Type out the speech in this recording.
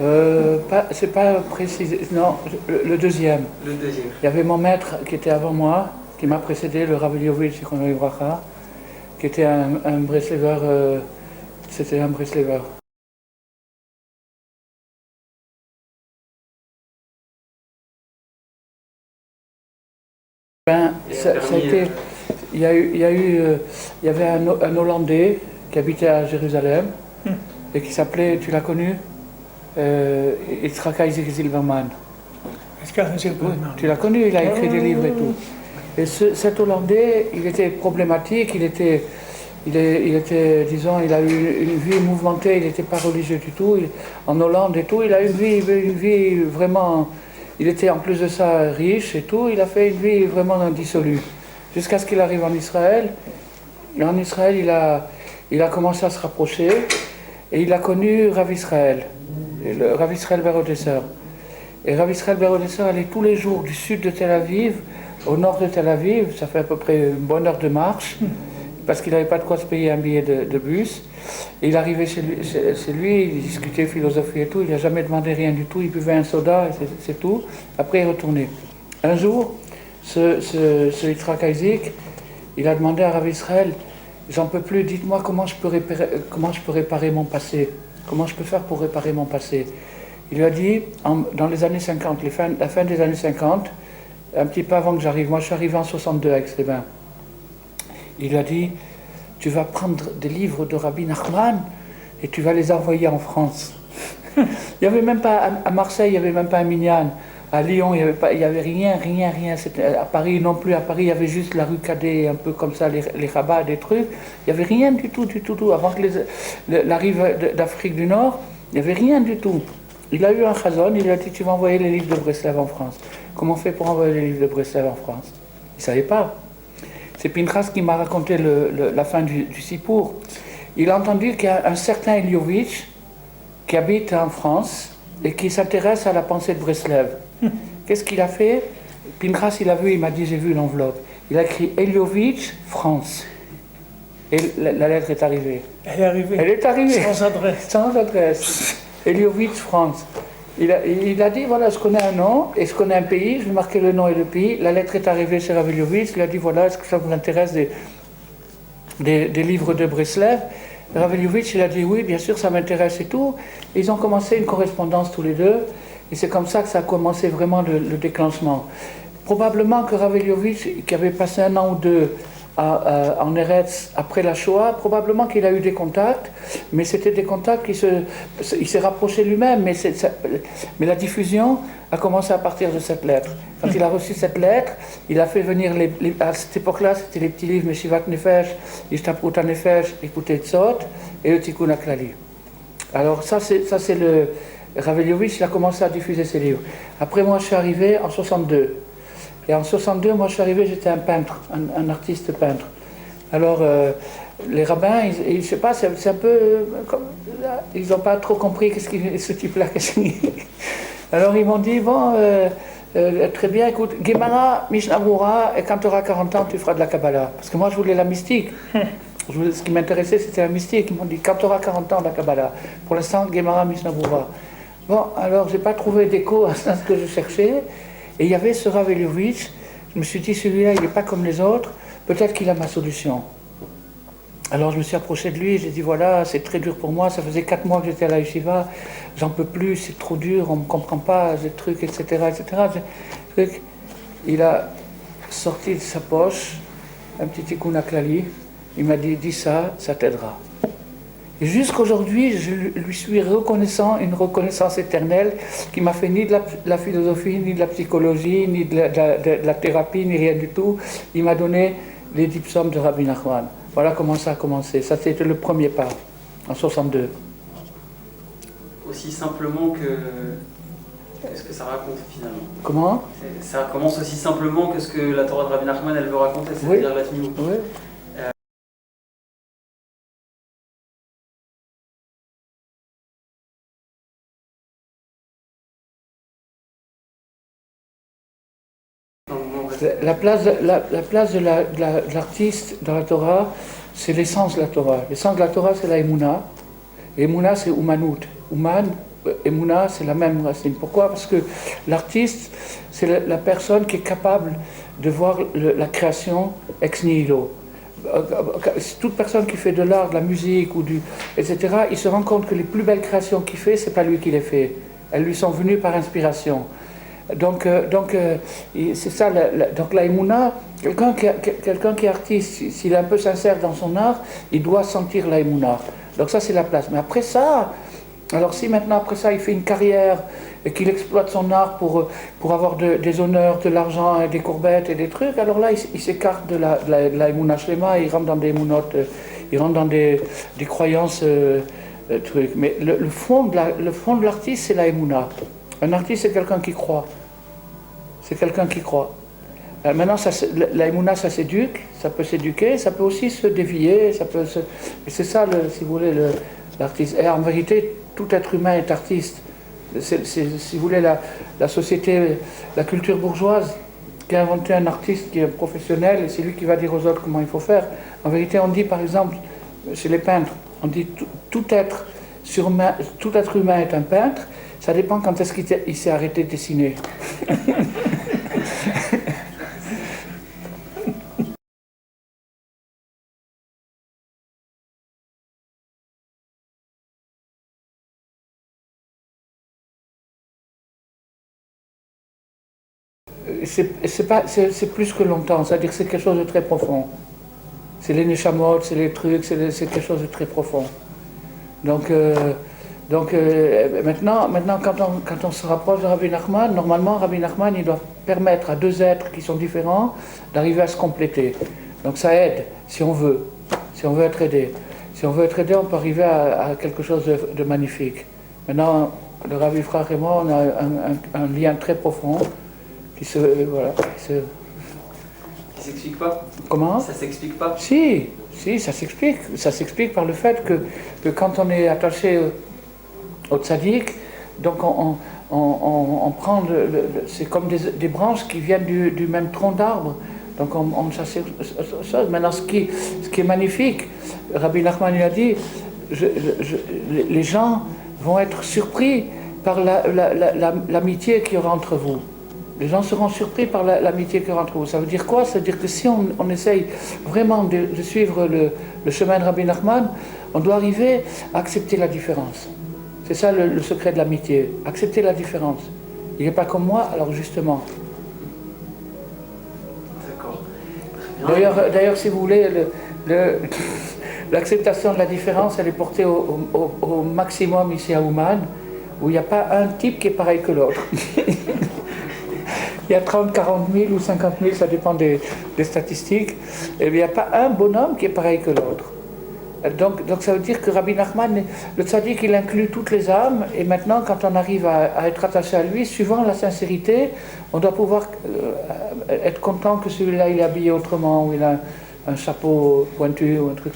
Euh, c'est pas précisé. Non, le, le deuxième. Le deuxième. Il y avait mon maître qui était avant moi, qui m'a précédé, le Raveliovitch Ibracha, qui était un, un Breslever. euh, C'était un Breslever. Ben, ça, a ça a permis, été. Il y, a eu, il y, a eu, euh, il y avait un, Ho- un Hollandais qui habitait à Jérusalem et qui s'appelait, tu l'as connu? Euh, Yitzhak Isaac Oui, mal tu l'as connu, il a écrit des livres et tout. Et ce- cet Hollandais, il était problématique, il était, il, est- il était, disons, il a eu une vie mouvementée, il n'était pas religieux du tout. Il- en Hollande et tout, il a eu une vie, une vie vraiment. Il était en plus de ça riche et tout, il a fait une vie vraiment dissolue. Jusqu'à ce qu'il arrive en Israël. Et en Israël, il a, il a commencé à se rapprocher et il a connu Rav Israël, le Rav Israël Berodesser. Et Rav Israël allait tous les jours du sud de Tel Aviv au nord de Tel Aviv, ça fait à peu près une bonne heure de marche, parce qu'il n'avait pas de quoi se payer un billet de, bus. Il arrivait chez lui, il discutait philosophie et tout, il n'a jamais demandé rien du tout, il buvait un soda et c'est- tout. Après, il retournait. Un jour, ce Yitzhak Isaac, il a demandé à Rav Israël, j'en peux plus, dites-moi comment, je peux réparer- comment je peux réparer mon passé, comment je peux faire pour réparer mon passé? Il lui a dit, dans les années 50, les fins- la fin des années 50, un petit peu avant que j'arrive, moi je suis arrivé en 62 avec Stéban, il lui a dit, tu vas prendre des livres de Rabbi Nachman et tu vas les envoyer en France. il n'y avait même pas, à, à Marseille, il n'y avait même pas un minyan. À Lyon, il n'y avait, avait rien, rien, rien. À Paris non plus. À Paris, il y avait juste la rue Cadet, un peu comme ça, les, rabats, des trucs. Il n'y avait rien du tout, du tout, tout. Avant que les, le- d'Afrique du Nord, il n'y avait rien du tout. Il a eu un chazon, il a dit Tu vas envoyer les livres de Breslev en France. Comment on fait pour envoyer les livres de Breslev en France? Il ne savait pas. C'est Pinchas qui m'a raconté la fin du, du Sipour. Il a entendu qu'il y a un certain Eliovitch qui habite en France et qui s'intéresse à la pensée de Breslev. Qu'est-ce qu'il a fait? Pinchas, il a vu, il m'a dit j'ai vu l'enveloppe. Il a écrit Eliovitch, France. Et la, la lettre est arrivée. Elle est arrivée Elle est arrivée. sans adresse. Sans adresse. Eliovitch, France. Il a, il a dit, voilà, je connais un nom et je connais un pays, je vais marquer le nom et le pays. La lettre est arrivée chez Raveliovitch, il a dit, voilà, est-ce que ça vous intéresse des, des, des livres de Breslev? Raveliovitch, il a dit, oui, bien sûr, ça m'intéresse et tout. Ils ont commencé une correspondance tous les deux et c'est comme ça que ça a commencé vraiment le, le déclenchement. Probablement que Raveliovitch, qui avait passé un an ou deux à- en Eretz après la Shoah, probablement qu'il a eu des contacts, mais c'était des contacts qui se. Il s'est rapproché lui-même, mais, la diffusion a commencé à partir de cette lettre. Quand il a reçu cette lettre, il a fait venir, à cette époque-là, c'était les petits livres Meshivat Nefesh, Ishtaprut Nefesh, Écoutez Tzot et le Tikkun Aklali. Alors ça, c'est ça, c'est le... Raveliovitch, il a commencé à diffuser ses livres. Après, moi, je suis arrivé en 62. Et en 62, moi, je suis arrivé, j'étais un peintre, un, un artiste peintre. Alors, euh, les rabbins, ils, ils- je sais pas, c'est un peu euh, comme... là, Ils n'ont pas trop compris qu'est-ce ce type-là, qu'est-ce qu'il... Alors, ils m'ont dit, bon, euh, euh, très bien, écoute, Gemara, Mishnah et quand tu auras 40 ans, tu feras de la Kabbalah. Parce que moi, je voulais la mystique. Je voulais- ce qui m'intéressait, c'était la mystique. Ils m'ont dit, quand tu auras 40 ans, la Kabbalah. Pour l'instant, Gemara, Mishnah. Bon, alors, j'ai pas trouvé d'écho à ce que je cherchais. Et il y avait ce Raveliovitch. Je me suis dit, celui-là, il n'est pas comme les autres. Peut-être qu'il a ma solution. Alors je me suis approché de lui, j'ai dit voilà, c'est très dur pour moi, ça faisait quatre mois que j'étais à la yeshiva, j'en peux plus, c'est trop dur, on ne me comprend pas, j'ai trucs, etc. etc. Truc. Il a sorti de sa poche un petit tikkun aklali, il m'a dit dis ça, ça t'aidera. Jusqu'aujourd'hui, je lui suis reconnaissant une reconnaissance éternelle qui m'a fait ni de la, philosophie, ni de la psychologie, ni de la, de la- de la thérapie, ni rien du tout. Il m'a donné les dipsums de Rabbi Nachman. Voilà comment ça a commencé. Ça, c'était le premier pas, en 62. Aussi simplement que. que ce que ça raconte finalement. Comment? Ça commence aussi simplement que ce que la Torah de Rabbi Nachman elle veut raconter, c'est-à-dire la. Oui. Le La la place, de- l'artiste dans la Torah, c'est l'essence de la Torah. L'essence de la Torah, c'est la Emouna. Emouna, c'est Umanut. Uman, Emouna, c'est la même racine. Pourquoi? Parce que l'artiste, c'est la, personne qui est capable de voir la création ex nihilo. Euh, euh, Toute personne qui fait de l'art, de la musique, ou etc., il se rend compte que les plus belles créations qu'il fait, c'est pas lui qui les fait. Elles lui sont venues par inspiration. Donc, euh, donc euh, c'est ça. la- donc la quelqu'un qui, qui est artiste, si- s'il est un peu sincère dans son art, il doit sentir la Emouna. Donc ça, c'est la place. Mais après ça, alors si maintenant après ça, il fait une carrière et qu'il exploite son art pour, euh, pour avoir de- des honneurs, de l'argent et des courbettes et des trucs, alors là, il, s'écarte de la, la, il rentre dans des il rentre dans des, des croyances trucs. Mais le, fond de la- l'artiste, c'est la Emouna. Un artiste, c'est quelqu'un qui croit. C'est quelqu'un qui croit. Euh, maintenant, ça, se- la- la Emouna, ça s'éduque, ça peut s'éduquer, ça peut aussi se dévier, ça peut c'est ça, si vous voulez, le- l'artiste. Et en vérité, tout être humain est artiste. C'est, si vous voulez, la, société, la culture bourgeoise qui a inventé un artiste qui est professionnel et c'est lui qui va dire aux autres comment il faut faire. En vérité, on dit par exemple, chez les peintres, on dit tout, être, tout être humain est un peintre, ça dépend quand est-ce qu'il, s'est arrêté de dessiner. c'est c'est plus que longtemps c'est-à-dire que c'est quelque chose de très profond c'est les neshamot c'est les trucs c'est quelque chose de très profond donc euh, donc euh, maintenant maintenant quand on quand on se rapproche de Rabbi Nachman normalement Rabbi Nachman il doit permettre à deux êtres qui sont différents d'arriver à se compléter. Donc ça aide si on veut. Si on veut être aidé. Si on veut être aidé on peut arriver à, à quelque chose de, de magnifique. Maintenant le Rabbi Frère et moi on a un, un- un lien très profond qui se voilà qui se- Qui s'explique pas. Comment? Ça s'explique pas. Si si ça s'explique. Ça s'explique par le fait que, que quand on est attaché au, tzaddik donc on, on, prend c'est comme des, branches qui viennent du, même tronc d'arbre. Donc on, on ça, ça- maintenant ce qui, ce qui est magnifique Rabbi Nachman il a dit les- gens vont être surpris par la- la- la- la- l'amitié qu'il y aura entre vous. Les gens seront surpris par la- l'amitié qu'il y aura entre vous. Ça veut dire quoi? Ça veut dire que si on, on essaye vraiment de, suivre le chemin de Rabbi Nachman, on doit arriver à accepter la différence. C'est ça le, le secret de l'amitié. Accepter la différence. Il n'est pas comme moi, alors justement. D'accord. D'ailleurs, d'ailleurs, si vous voulez, le- le- l'acceptation de la différence, elle est portée au, au- au maximum ici à Ouman, où il n'y a pas un type qui est pareil que l'autre. il y a 30, 40 000 ou 50 000, ça dépend des, des statistiques, et il n'y a pas un bonhomme qui est pareil que l'autre. Donc, donc ça veut dire que Rabbi Nachman, le tzaddik, il inclut toutes les âmes, et maintenant, quand on arrive à, être attaché à lui, suivant la sincérité, on doit pouvoir euh, être content que celui-là, il est habillé autrement, ou il a un chapeau pointu, ou un truc.